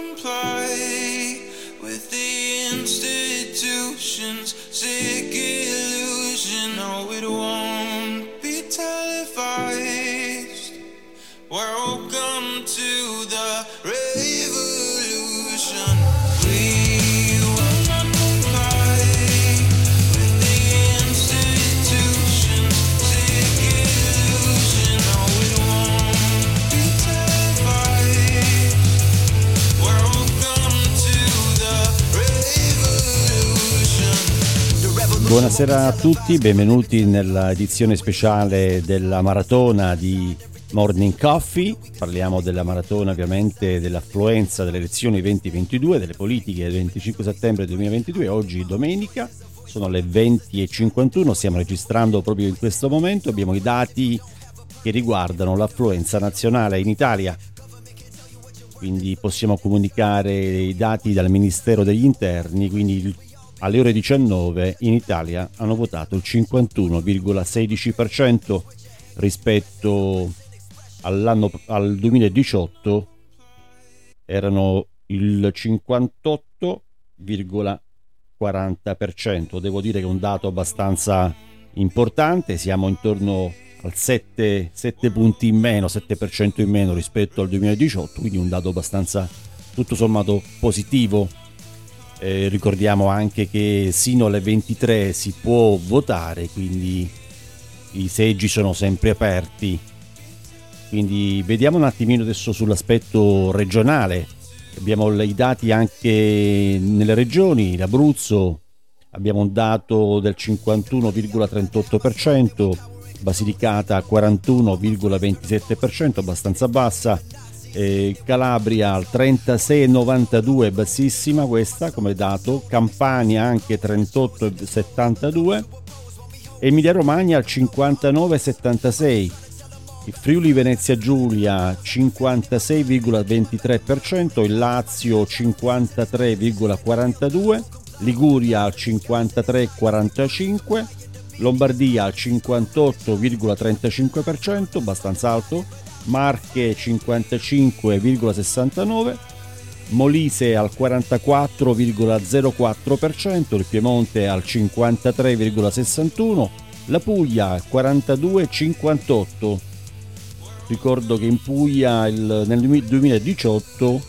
comply with the institution's sick illusion. No, it won't be televised. Welcome to the revolution. Buonasera a tutti, benvenuti nella edizione speciale della maratona di Morning Coffee. Parliamo della maratona ovviamente dell'affluenza delle elezioni 2022, delle politiche del 25 settembre 2022, oggi domenica. Sono le 20.51, stiamo registrando proprio in questo momento, abbiamo i dati che riguardano l'affluenza nazionale in Italia. Quindi possiamo comunicare i dati dal Ministero degli Interni, quindi il- alle ore 19 in Italia hanno votato il 51,16% rispetto al 2018 erano il 58,40%. Devo dire che è un dato abbastanza importante, siamo intorno al 7, 7 punti in meno, 7% in meno rispetto al 2018, quindi un dato abbastanza tutto sommato positivo. Eh, ricordiamo anche che sino alle 23 si può votare, quindi i seggi sono sempre aperti. Quindi vediamo un attimino adesso sull'aspetto regionale. Abbiamo i dati anche nelle regioni, l'Abruzzo abbiamo un dato del 51,38%, Basilicata 41,27%, abbastanza bassa, eh, Calabria al 36,92 bassissima questa come dato, Campania anche 38,72, Emilia Romagna al 59,76, il Friuli Venezia Giulia 56,23%, il Lazio 53,42%, Liguria al 53,45%, Lombardia al 58,35%, abbastanza alto, Marche 55,69%, Molise al 44,04%, il Piemonte al 53,61%, la Puglia al 42,58%. Ricordo che in Puglia il- nel 2018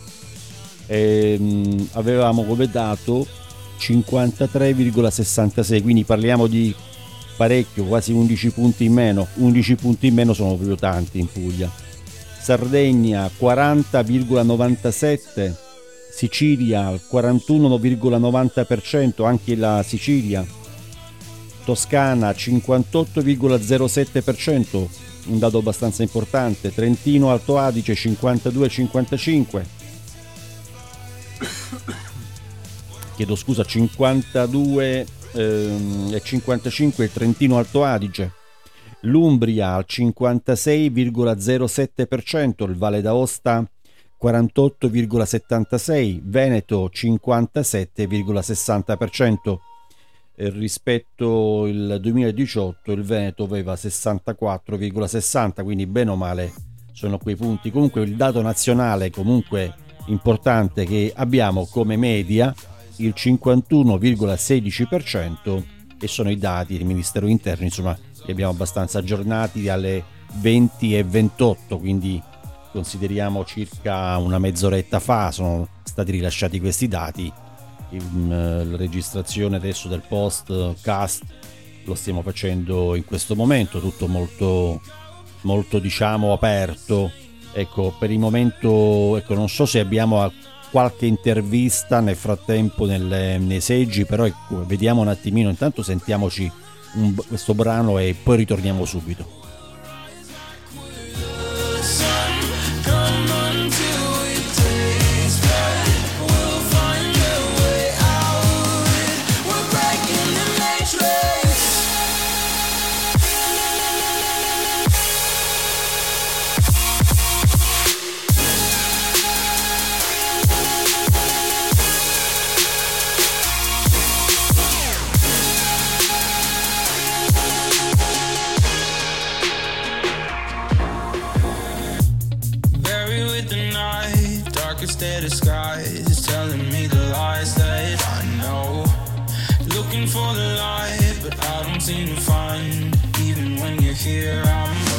ehm, avevamo come dato 53,66, quindi parliamo di parecchio, quasi 11 punti in meno. 11 punti in meno sono proprio tanti in Puglia. Sardegna 40,97, Sicilia al 41,90%, anche la Sicilia. Toscana 58,07%, un dato abbastanza importante. Trentino Alto Adige 52,55. Chiedo scusa, 52 ehm, e 55 il Trentino Alto Adige. L'Umbria al 56,07%, il Valle d'Aosta 48,76%, Veneto 57,60%. Eh, rispetto al 2018 il Veneto aveva 64,60, quindi bene o male sono quei punti. Comunque il dato nazionale comunque importante che abbiamo come media il 51,16% e sono i dati del Ministero Interno, insomma li abbiamo abbastanza aggiornati alle 20 e 28, quindi consideriamo circa una mezz'oretta fa sono stati rilasciati questi dati. In, eh, la registrazione adesso del podcast lo stiamo facendo in questo momento, tutto molto, molto diciamo aperto. Ecco, per il momento ecco, non so se abbiamo qualche intervista nel frattempo nelle- nei seggi, però ecco, vediamo un attimino, intanto sentiamoci un- questo brano e poi ritorniamo subito. It's their disguise, telling me the lies that I know. Looking for the light, but I don't seem to find. Even when you're here, I'm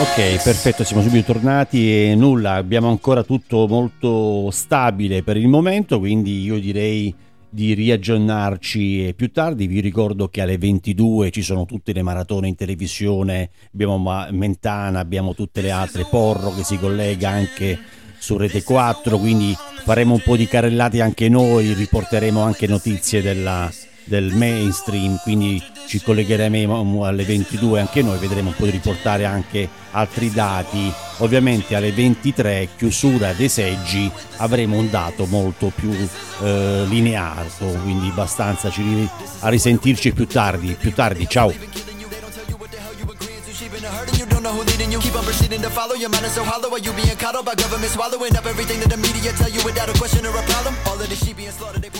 Ok, perfetto, siamo subito tornati e nulla, abbiamo ancora tutto molto stabile per il momento, quindi io direi di riaggiornarci più tardi. Vi ricordo che alle 22 ci sono tutte le maratone in televisione, abbiamo Mentana, abbiamo tutte le altre, Porro che si collega anche su Rete 4, quindi faremo un po' di carrellate anche noi, riporteremo anche notizie della- del mainstream, quindi ci collegheremo alle 22 anche noi, vedremo un po' di riportare anche altri dati. Ovviamente alle 23, chiusura dei seggi, avremo un dato molto più eh, lineato, quindi abbastanza ci a risentirci più tardi. Più tardi, ciao! the. Keep on proceeding to follow your mind is so hollow. Are you being coddled by government swallowing up everything that the media tell you without a question or a problem? All of this sheep being slaughtered, they